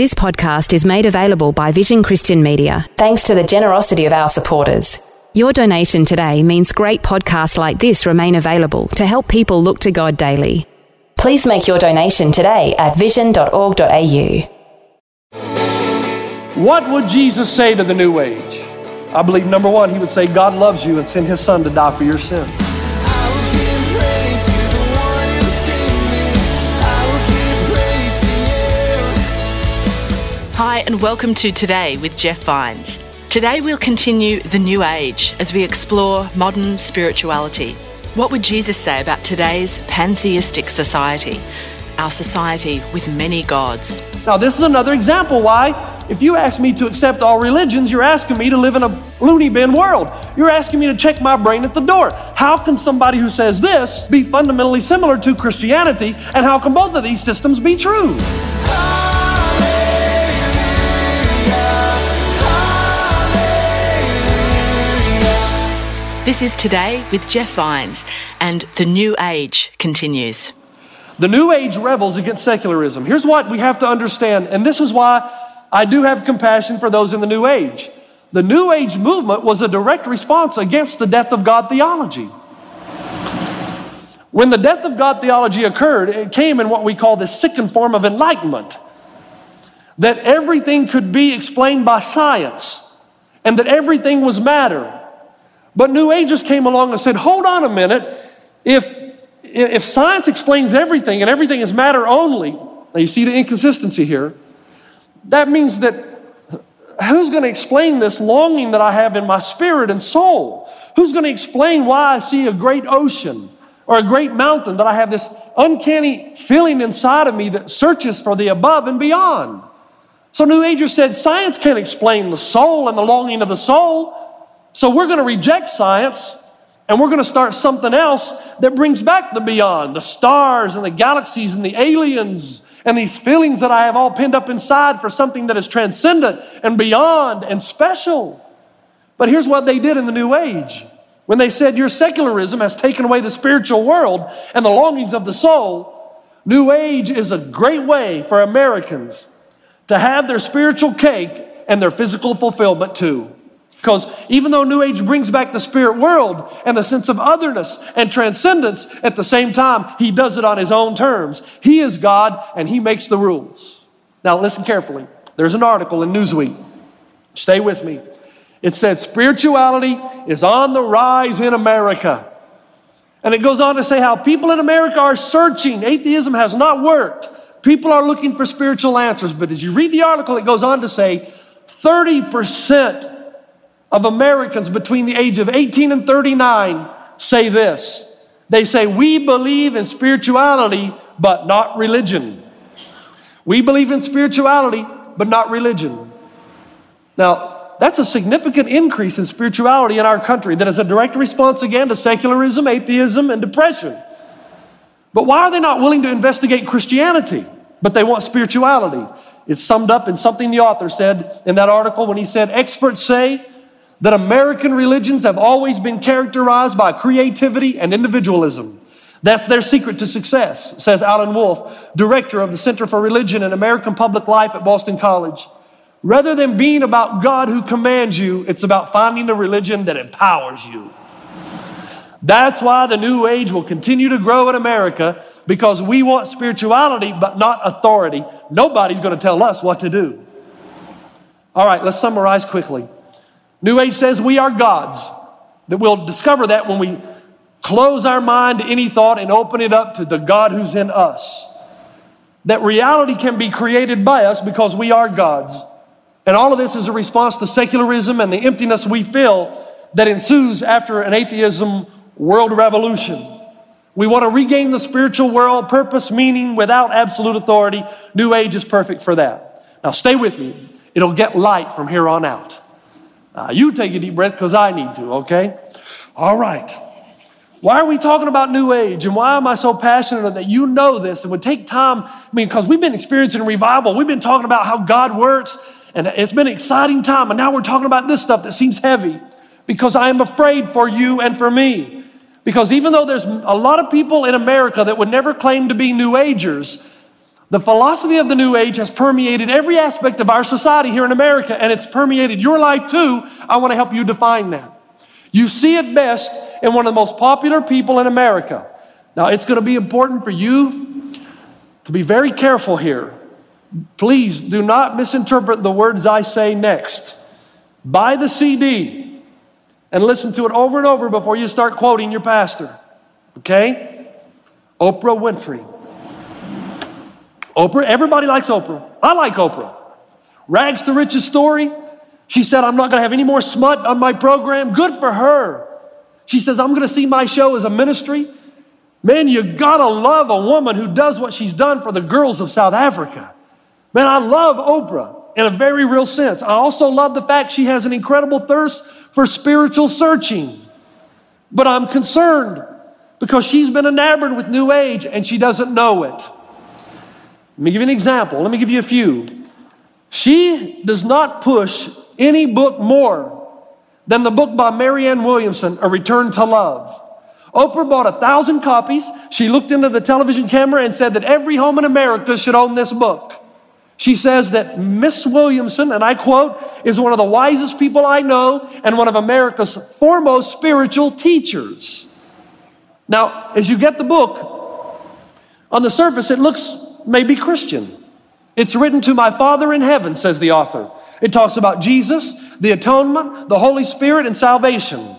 This podcast is made available by Vision Christian Media, thanks to the generosity of our supporters. Your donation today means great podcasts like this remain available to help people look to God daily. Please make your donation today at vision.org.au. What would Jesus say to the new age? I believe number one, he would say, God loves you and sent his son to die for your sins. Hi, and welcome to Today with Jeff Vines. Today we'll continue the new age as we explore modern spirituality. What would Jesus say about today's pantheistic society, our society with many gods? Now, this is another example why, if you ask me to accept all religions, you're asking me to live in a loony bin world. You're asking me to check my brain at the door. How can somebody who says this be fundamentally similar to Christianity, and how can both of these systems be true? This is Today with Jeff Vines, and the new age continues. The New Age rebels against secularism. Here's what we have to understand, and this is why I do have compassion for those in the New Age. The New Age movement was a direct response against the death of God theology. When the death of God theology occurred, it came in what we call the sickened form of enlightenment that everything could be explained by science and that everything was matter. But New Agers came along and said, hold on a minute. If, if science explains everything and everything is matter only, now you see the inconsistency here, that means that who's going to explain this longing that I have in my spirit and soul? Who's going to explain why I see a great ocean or a great mountain, that I have this uncanny feeling inside of me that searches for the above and beyond? So New Agers said, science can't explain the soul and the longing of the soul. So we're going to reject science and we're going to start something else that brings back the beyond, the stars and the galaxies and the aliens and these feelings that I have all pinned up inside for something that is transcendent and beyond and special. But here's what they did in the New Age. When they said your secularism has taken away the spiritual world and the longings of the soul, New Age is a great way for Americans to have their spiritual cake and their physical fulfillment too. Because even though New Age brings back the spirit world and the sense of otherness and transcendence, at the same time, he does it on his own terms. He is God and he makes the rules. Now, listen carefully. There's an article in Newsweek. Stay with me. It said, Spirituality is on the rise in America. And it goes on to say how people in America are searching. Atheism has not worked. People are looking for spiritual answers. But as you read the article, it goes on to say 30% of Americans between the age of 18 and 39 say this. They say, We believe in spirituality, but not religion. We believe in spirituality, but not religion. Now, that's a significant increase in spirituality in our country that is a direct response again to secularism, atheism, and depression. But why are they not willing to investigate Christianity, but they want spirituality? It's summed up in something the author said in that article when he said, Experts say that American religions have always been characterized by creativity and individualism. That's their secret to success, says Alan Wolfe, director of the Center for Religion and American Public Life at Boston College. Rather than being about God who commands you, it's about finding a religion that empowers you. That's why the New Age will continue to grow in America because we want spirituality but not authority. Nobody's going to tell us what to do. All right, let's summarize quickly. New Age says we are gods. That we'll discover that when we close our mind to any thought and open it up to the God who's in us. That reality can be created by us because we are gods. And all of this is a response to secularism and the emptiness we feel that ensues after an atheism world revolution. We want to regain the spiritual world, purpose, meaning without absolute authority. New Age is perfect for that. Now, stay with me. It'll get light from here on out. Uh, you take a deep breath because I need to, okay? All right. Why are we talking about New Age? And why am I so passionate that you know this? It would take time, I mean, because we've been experiencing revival. We've been talking about how God works, and it's been an exciting time. And now we're talking about this stuff that seems heavy because I am afraid for you and for me. Because even though there's a lot of people in America that would never claim to be New Agers, the philosophy of the New Age has permeated every aspect of our society here in America, and it's permeated your life too. I want to help you define that. You see it best in one of the most popular people in America. Now, it's going to be important for you to be very careful here. Please do not misinterpret the words I say next. Buy the CD and listen to it over and over before you start quoting your pastor. Okay? Oprah Winfrey. Oprah, everybody likes Oprah. I like Oprah. Rags to riches story. She said, I'm not going to have any more smut on my program. Good for her. She says, I'm going to see my show as a ministry. Man, you got to love a woman who does what she's done for the girls of South Africa. Man, I love Oprah in a very real sense. I also love the fact she has an incredible thirst for spiritual searching. But I'm concerned because she's been enamored with New Age and she doesn't know it. Let me give you an example. Let me give you a few. She does not push any book more than the book by Marianne Williamson, A Return to Love. Oprah bought a thousand copies. She looked into the television camera and said that every home in America should own this book. She says that Miss Williamson, and I quote, is one of the wisest people I know and one of America's foremost spiritual teachers. Now, as you get the book, on the surface it looks maybe Christian. It's written to my Father in heaven, says the author. It talks about Jesus, the atonement, the Holy Spirit, and salvation.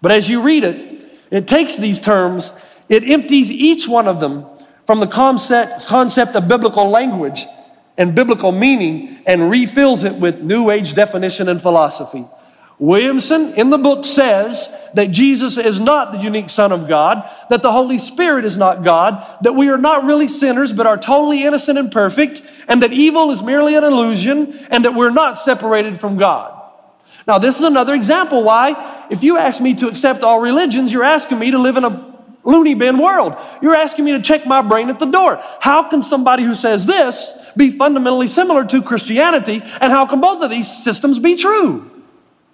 But as you read it, it takes these terms, it empties each one of them from the concept, concept of biblical language and biblical meaning and refills it with New Age definition and philosophy. Williamson in the book says that Jesus is not the unique Son of God, that the Holy Spirit is not God, that we are not really sinners but are totally innocent and perfect, and that evil is merely an illusion, and that we're not separated from God. Now, this is another example why, if you ask me to accept all religions, you're asking me to live in a loony bin world. You're asking me to check my brain at the door. How can somebody who says this be fundamentally similar to Christianity, and how can both of these systems be true?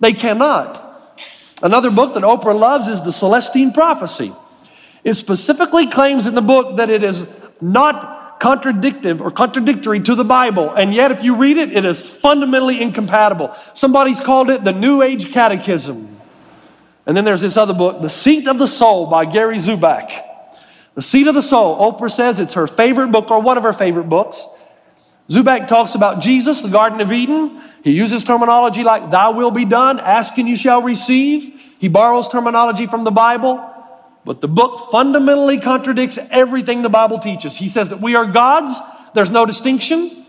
They cannot. Another book that Oprah loves is The Celestine Prophecy. It specifically claims in the book that it is not contradictive or contradictory to the Bible, and yet if you read it, it is fundamentally incompatible. Somebody's called it the New Age Catechism. And then there's this other book, The Seat of the Soul by Gary Zukav. The Seat of the Soul, Oprah says it's her favorite book or one of her favorite books. Zukav talks about Jesus, the Garden of Eden. He uses terminology like, Thy will be done, ask and you shall receive. He borrows terminology from the Bible, but the book fundamentally contradicts everything the Bible teaches. He says that we are gods, there's no distinction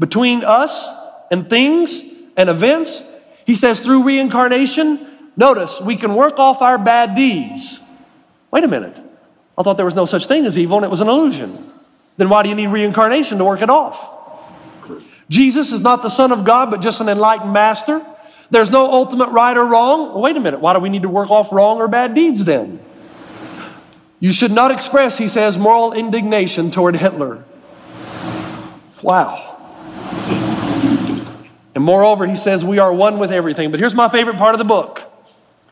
between us and things and events. He says through reincarnation, notice, we can work off our bad deeds. Wait a minute. I thought there was no such thing as evil and it was an illusion. Then why do you need reincarnation to work it off? Jesus is not the Son of God, but just an enlightened master. There's no ultimate right or wrong. Well, wait a minute. Why do we need to work off wrong or bad deeds then? You should not express, he says, moral indignation toward Hitler. Wow. And moreover, he says, we are one with everything. But here's my favorite part of the book.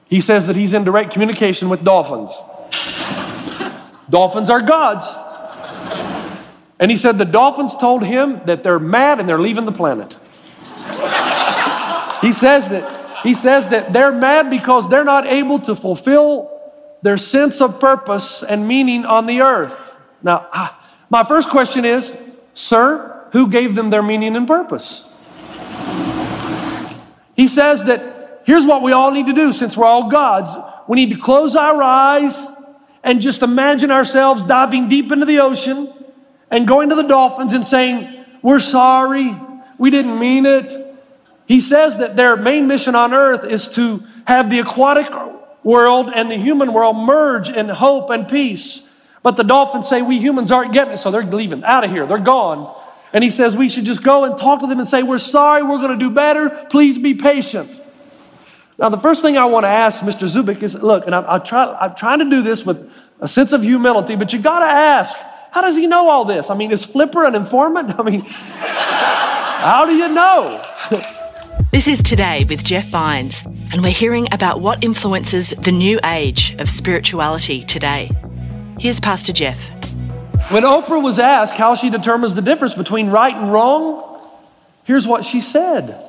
He says that he's in direct communication with dolphins. dolphins are gods. And he said the dolphins told him that they're mad and they're leaving the planet. he says that he says that they're mad because they're not able to fulfill their sense of purpose and meaning on the earth. Now, ah, my first question is, sir, who gave them their meaning and purpose? He says that here's what we all need to do since we're all gods. We need to close our eyes and just imagine ourselves diving deep into the ocean and going to the dolphins and saying, We're sorry, we didn't mean it. He says that their main mission on earth is to have the aquatic world and the human world merge in hope and peace. But the dolphins say, We humans aren't getting it, so they're leaving out of here, they're gone. And he says, We should just go and talk to them and say, We're sorry, we're going to do better, please be patient. Now, the first thing I want to ask Mr. Zukav is look, and I'm, I'm, try, I'm trying to do this with a sense of humility, but you got to ask, how does he know all this? I mean, is Flipper an informant? I mean, how do you know? this is Today with Jeff Vines, and we're hearing about what influences the new age of spirituality today. Here's Pastor Jeff. When Oprah was asked how she determines the difference between right and wrong, here's what she said.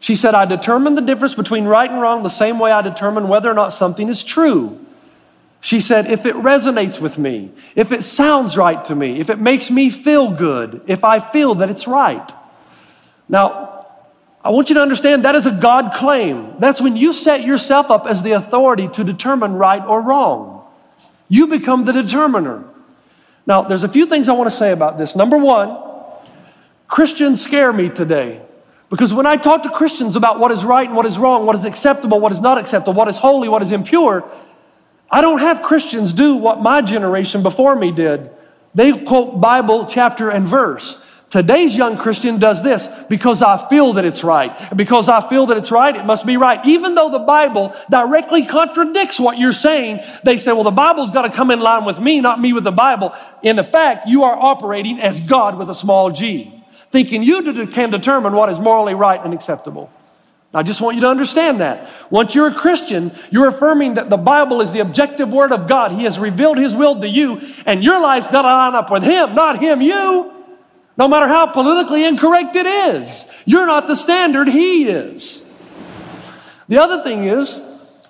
She said, I determine the difference between right and wrong the same way I determine whether or not something is true. She said, if it resonates with me, if it sounds right to me, if it makes me feel good, if I feel that it's right. Now, I want you to understand that is a God claim. That's when you set yourself up as the authority to determine right or wrong. You become the determiner. Now, there's a few things I want to say about this. Number one, Christians scare me today. Because when I talk to Christians about what is right and what is wrong, what is acceptable, what is not acceptable, what is holy, what is impure, I don't have Christians do what my generation before me did. They quote Bible chapter and verse. Today's young Christian does this because I feel that it's right. And because I feel that it's right, it must be right. Even though the Bible directly contradicts what you're saying, they say, well, the Bible's got to come in line with me, not me with the Bible. In effect, you are operating as God with a small g thinking you can determine what is morally right and acceptable. I just want you to understand that. Once you're a Christian, you're affirming that the Bible is the objective word of God. He has revealed His will to you, and your life's got to line up with Him, not Him, you. No matter how politically incorrect it is, you're not the standard, He is. The other thing is,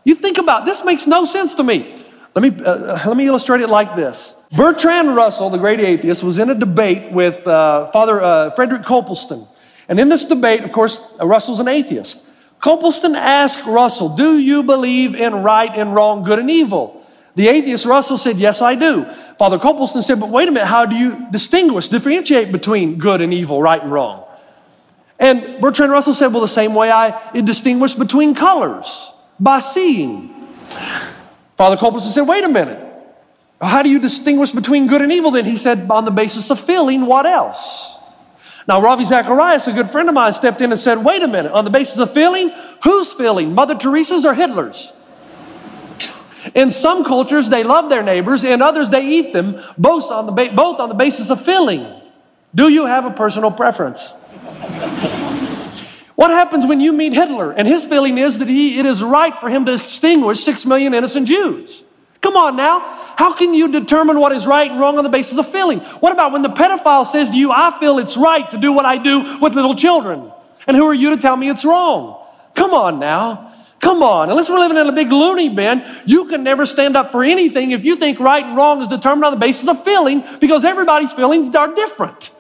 you think about this makes no sense to me. Let me, uh, let me illustrate it like this. Bertrand Russell, the great atheist, was in a debate with uh, Father uh, Frederick Copleston. And in this debate, of course, uh, Russell's an atheist. Copleston asked Russell, Do you believe in right and wrong, good and evil? The atheist Russell said, Yes, I do. Father Copleston said, But wait a minute, how do you distinguish, differentiate between good and evil, right and wrong? And Bertrand Russell said, Well, the same way I distinguish between colors by seeing. Father Copleston said, Wait a minute. How do you distinguish between good and evil then? He said, on the basis of feeling, what else? Now, Ravi Zacharias, a good friend of mine, stepped in and said, wait a minute, on the basis of feeling, who's feeling? Mother Teresa's or Hitler's? In some cultures, they love their neighbors, in others, they eat them, both on the, ba- both on the basis of feeling. Do you have a personal preference? What happens when you meet Hitler and his feeling is that he, it is right for him to extinguish six million innocent Jews? Come on now. How can you determine what is right and wrong on the basis of feeling? What about when the pedophile says to you, I feel it's right to do what I do with little children? And who are you to tell me it's wrong? Come on now. Come on. Unless we're living in a big loony bin, you can never stand up for anything if you think right and wrong is determined on the basis of feeling because everybody's feelings are different.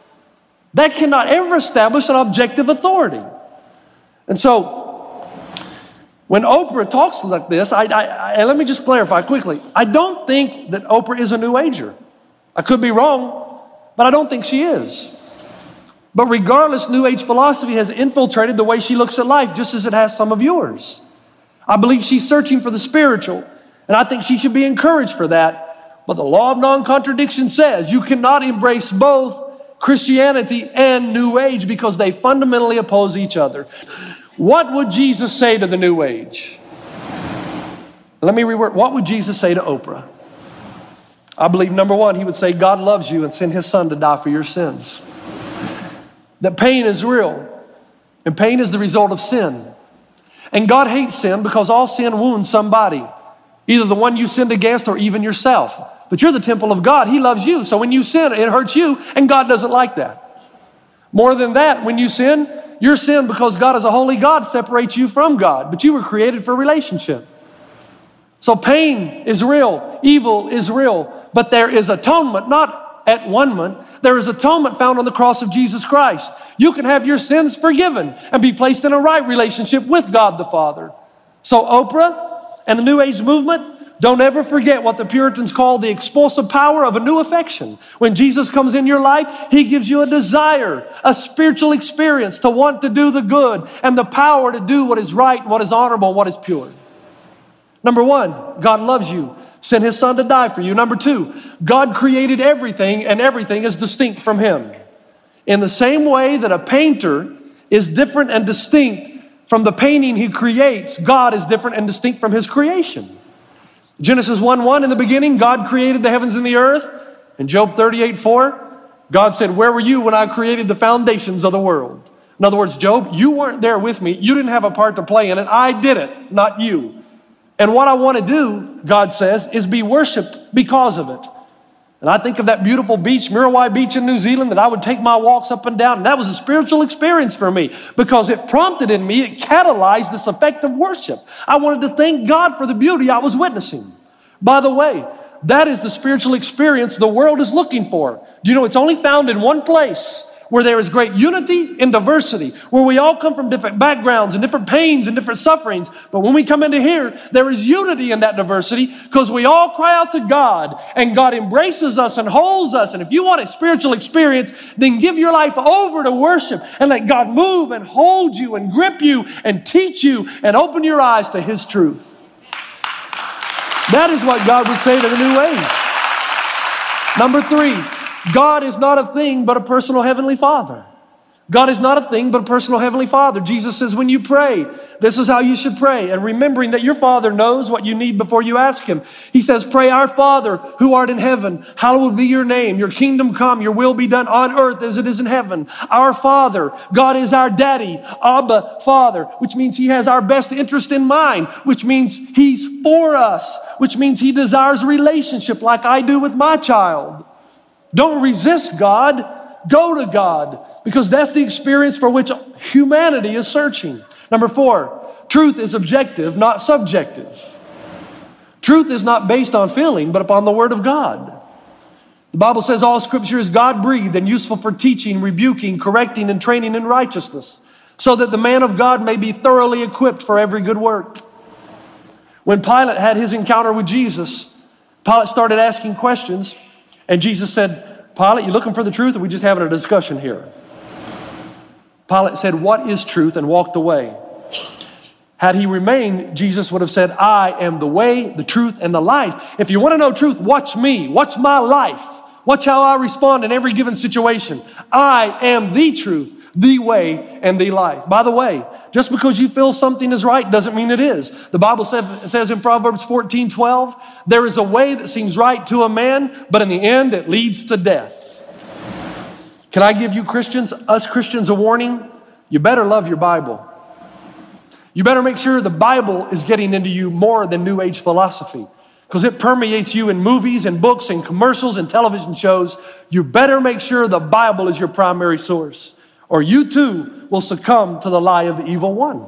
That cannot ever establish an objective authority. And so when Oprah talks like this, I, I, I, let me just clarify quickly. I don't think that Oprah is a New Ager. I could be wrong, but I don't think she is. But regardless, New Age philosophy has infiltrated the way she looks at life, just as it has some of yours. I believe she's searching for the spiritual, and I think she should be encouraged for that. But the law of non contradiction says you cannot embrace both Christianity and New Age because they fundamentally oppose each other. What would Jesus say to the new age? Let me reword. What would Jesus say to Oprah? I believe number one, he would say, God loves you and sent his son to die for your sins. That pain is real, and pain is the result of sin. And God hates sin because all sin wounds somebody, either the one you sinned against or even yourself. But you're the temple of God. He loves you. So when you sin, it hurts you, and God doesn't like that. More than that, when you sin, your sin, because God is a holy God, separates you from God, but you were created for relationship. So pain is real, evil is real, but there is atonement, not at one moment. There is atonement found on the cross of Jesus Christ. You can have your sins forgiven and be placed in a right relationship with God the Father. So Oprah and the New Age movement, don't ever forget what the Puritans call the expulsive power of a new affection. When Jesus comes in your life, He gives you a desire, a spiritual experience to want to do the good and the power to do what is right, what is honorable, what is pure. Number one, God loves you, sent His Son to die for you. Number two, God created everything and everything is distinct from Him. In the same way that a painter is different and distinct From the painting he creates, God is different and distinct from his creation. Genesis 1 1, in the beginning, God created the heavens and the earth. And Job 38 4, God said, Where were you when I created the foundations of the world? In other words, Job, you weren't there with me. You didn't have a part to play in it. I did it, not you. And what I want to do, God says, is be worshiped because of it. And I think of that beautiful beach, Muriwai Beach in New Zealand, that I would take my walks up and down. And that was a spiritual experience for me because it prompted in me, it catalyzed this effect of worship. I wanted to thank God for the beauty I was witnessing. By the way, that is the spiritual experience the world is looking for. Do you know it's only found in one place? Where there is great unity in diversity, where we all come from different backgrounds and different pains and different sufferings. But when we come into here, there is unity in that diversity because we all cry out to God and God embraces us and holds us. And if you want a spiritual experience, then give your life over to worship and let God move and hold you and grip you and teach you and open your eyes to His truth. That is what God would say to the new age. Number three, God is not a thing but a personal heavenly Father. God is not a thing but a personal heavenly Father. Jesus says, when you pray, this is how you should pray. And remembering that your Father knows what you need before you ask Him. He says, Pray, Our Father who art in heaven, hallowed be your name. Your kingdom come, your will be done on earth as it is in heaven. Our Father, God is our daddy, Abba Father, which means He has our best interest in mind, which means He's for us, which means He desires a relationship like I do with my child. Don't resist God, go to God, because that's the experience for which humanity is searching. Number four, truth is objective, not subjective. Truth is not based on feeling, but upon the Word of God. The Bible says all scripture is God breathed and useful for teaching, rebuking, correcting, and training in righteousness, so that the man of God may be thoroughly equipped for every good work. When Pilate had his encounter with Jesus, Pilate started asking questions. And Jesus said, Pilate, you looking for the truth, or we just having a discussion here? Pilate said, What is truth? and walked away. Had he remained, Jesus would have said, I am the way, the truth, and the life. If you want to know truth, watch me, watch my life, watch how I respond in every given situation. I am the truth the way, and the life. By the way, just because you feel something is right doesn't mean it is. The Bible says in Proverbs 14 12, there is a way that seems right to a man, but in the end it leads to death. Can I give you Christians, us Christians, a warning? You better love your Bible. You better make sure the Bible is getting into you more than New Age philosophy because it permeates you in movies and books and commercials and television shows. You better make sure the Bible is your primary source or you too will succumb to the lie of the evil one.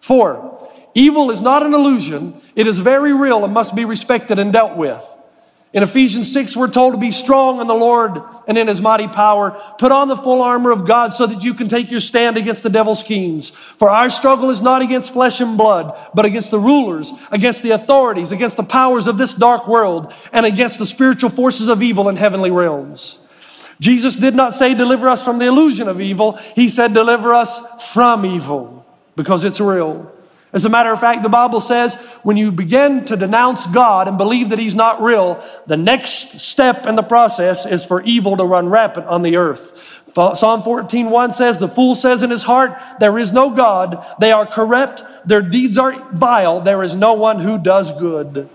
Four, evil is not an illusion, it is very real and must be respected and dealt with. In Ephesians 6, we're told to be strong in the Lord and in his mighty power. Put on the full armor of God so that you can take your stand against the devil's schemes. For our struggle is not against flesh and blood, but against the rulers, against the authorities, against the powers of this dark world, and against the spiritual forces of evil in heavenly realms. Jesus did not say, deliver us from the illusion of evil. He said, deliver us from evil because it's real. As a matter of fact, the Bible says when you begin to denounce God and believe that He's not real, the next step in the process is for evil to run rampant on the earth. Psalm 14, 1 says, The fool says in his heart, There is no God. They are corrupt. Their deeds are vile. There is no one who does good.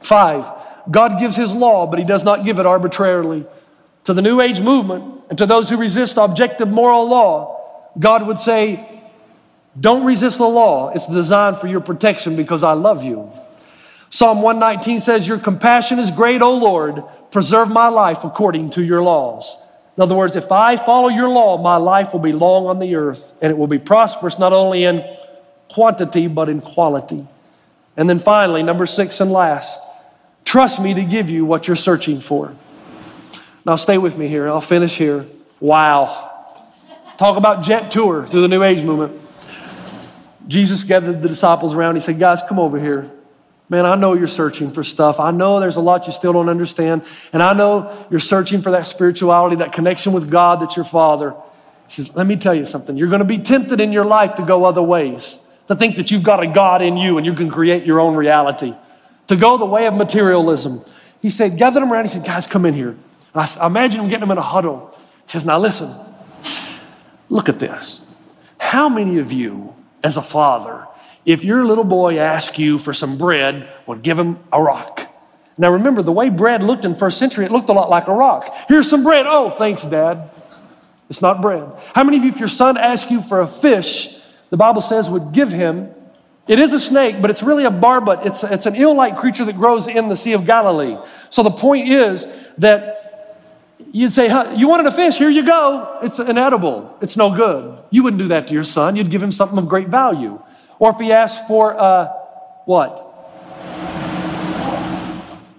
Five, God gives His law, but He does not give it arbitrarily. To the New Age movement and to those who resist objective moral law, God would say, Don't resist the law. It's designed for your protection because I love you. Psalm 119 says, Your compassion is great, O Lord. Preserve my life according to your laws. In other words, if I follow your law, my life will be long on the earth and it will be prosperous not only in quantity but in quality. And then finally, number six and last, trust me to give you what you're searching for. Now, stay with me here. I'll finish here. Wow. Talk about jet tour through the New Age movement. Jesus gathered the disciples around. He said, Guys, come over here. Man, I know you're searching for stuff. I know there's a lot you still don't understand. And I know you're searching for that spirituality, that connection with God that's your Father. He says, Let me tell you something. You're going to be tempted in your life to go other ways, to think that you've got a God in you and you can create your own reality, to go the way of materialism. He said, Gather them around. He said, Guys, come in here. I, imagine him getting them in a huddle. He says, Now listen, look at this. How many of you, as a father, if your little boy asked you for some bread, would give him a rock? Now remember, the way bread looked in first century, it looked a lot like a rock. Here's some bread. Oh, thanks, Dad. It's not bread. How many of you, if your son asked you for a fish, the Bible says would give him? It is a snake, but it's really a barbet. It's, it's an eel like creature that grows in the Sea of Galilee. So the point is that you'd say, huh, You wanted a fish? Here you go. It's inedible. It's no good. You wouldn't do that to your son. You'd give him something of great value. Or if he asked for uh, what?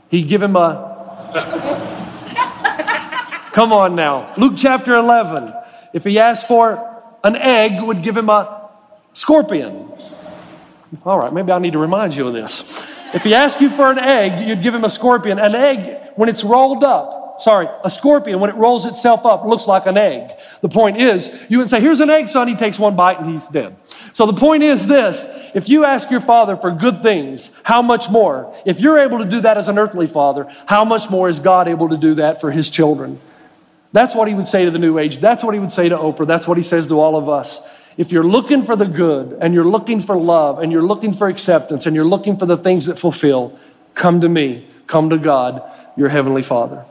He'd give him a. Come on now. Luke chapter 11. If he asked for an egg, would give him a scorpion. All right, maybe I need to remind you of this. If he asked you for an egg, you'd give him a scorpion. An egg, when it's rolled up, sorry, a scorpion, when it rolls itself up, looks like an egg. The point is, you would say, Here's an egg, son. He takes one bite and he's dead. So the point is this if you ask your father for good things, how much more? If you're able to do that as an earthly father, how much more is God able to do that for his children? That's what he would say to the new age. That's what he would say to Oprah. That's what he says to all of us. If you're looking for the good and you're looking for love and you're looking for acceptance and you're looking for the things that fulfill, come to me. Come to God, your Heavenly Father.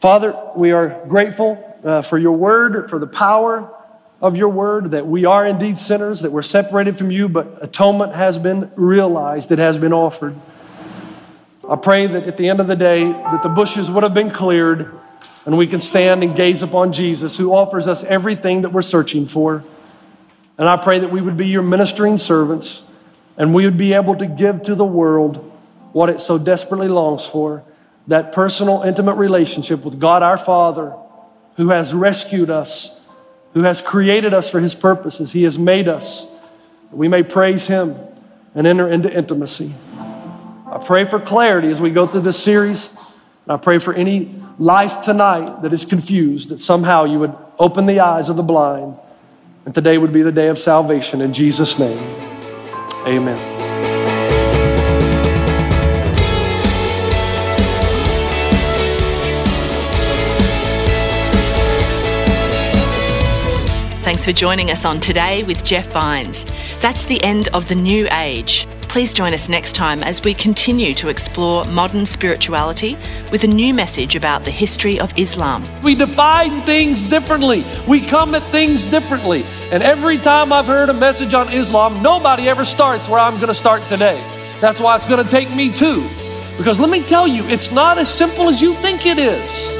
Father, we are grateful uh, for your word, for the power of your word, that we are indeed sinners, that we're separated from you, but atonement has been realized, it has been offered. I pray that at the end of the day, that the bushes would have been cleared and we can stand and gaze upon Jesus, who offers us everything that we're searching for. And I pray that we would be your ministering servants and we would be able to give to the world what it so desperately longs for that personal, intimate relationship with God our Father, who has rescued us, who has created us for his purposes. He has made us. We may praise him and enter into intimacy. I pray for clarity as we go through this series. I pray for any life tonight that is confused, that somehow you would open the eyes of the blind and today would be the day of salvation in Jesus' name. Amen. Thanks for joining us on Today with Jeff Vines. That's the end of the new age. Please join us next time as we continue to explore modern spirituality with a new message about the history of Islam. We define things differently, we come at things differently. And every time I've heard a message on Islam, nobody ever starts where I'm going to start today. That's why it's going to take me too. Because let me tell you, it's not as simple as you think it is.